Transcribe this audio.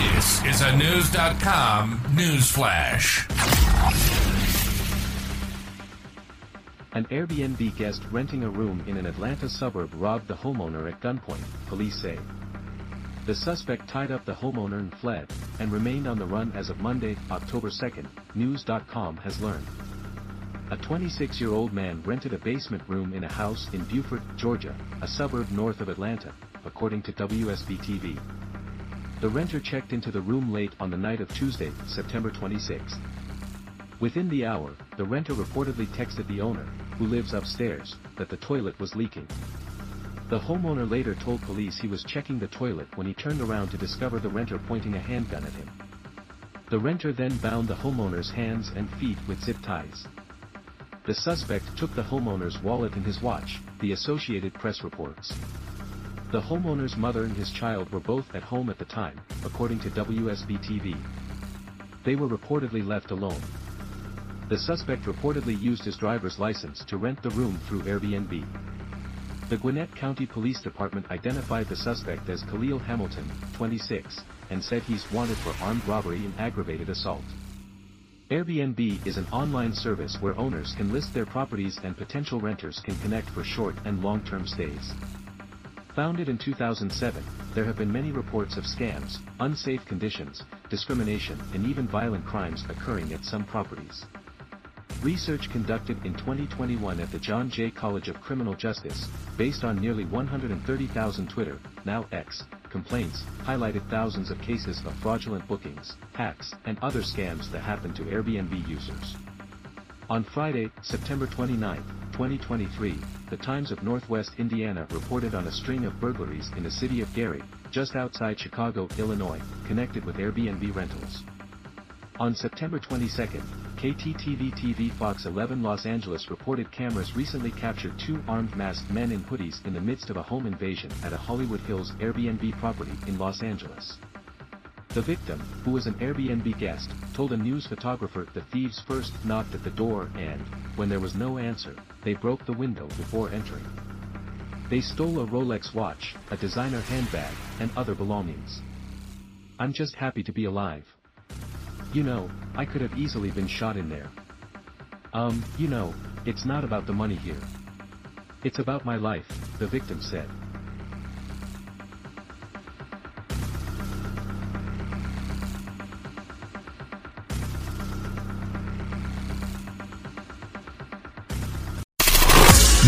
This is a Knewz.com news flash. An Airbnb guest renting a room in an Atlanta suburb robbed the homeowner at gunpoint, police say. The suspect tied up the homeowner and fled, and remained on the run as of Monday, October 2, Knewz.com has learned. A 26-year-old man rented a basement room in a house in Buford, Georgia, a suburb north of Atlanta, according to WSB-TV. The renter checked into the room late on the night of Tuesday, September 26. Within the hour, the renter reportedly texted the owner, who lives upstairs, that the toilet was leaking. The homeowner later told police he was checking the toilet when he turned around to discover the renter pointing a handgun at him. The renter then bound the homeowner's hands and feet with zip ties. The suspect took the homeowner's wallet and his watch, the Associated Press reports. The homeowner's mother and his child were both at home at the time, according to WSB-TV. They were reportedly left alone. The suspect reportedly used his driver's license to rent the room through Airbnb. The Gwinnett County Police Department identified the suspect as Khalil Hamilton, 26, and said he's wanted for armed robbery and aggravated assault. Airbnb is an online service where owners can list their properties and potential renters can connect for short and long-term stays. Founded in 2007, there have been many reports of scams, unsafe conditions, discrimination and even violent crimes occurring at some properties. Research conducted in 2021 at the John Jay College of Criminal Justice, based on nearly 130,000 Twitter, now X, complaints, highlighted thousands of cases of fraudulent bookings, hacks, and other scams that happened to Airbnb users. On Friday, September 29, 2023, the Times of Northwest Indiana reported on a string of burglaries in the city of Gary, just outside Chicago, Illinois, connected with Airbnb rentals. On September 22, KTTV TV Fox 11 Los Angeles reported cameras recently captured two armed masked men in hoodies in the midst of a home invasion at a Hollywood Hills Airbnb property in Los Angeles. The victim, who was an Airbnb guest, told a news photographer the thieves first knocked at the door and, when there was no answer, they broke the window before entering. They stole a Rolex watch, a designer handbag, and other belongings. I'm just happy to be alive. You know, I could have easily been shot in there. Um, you know, it's not about the money here. It's about my life, the victim said.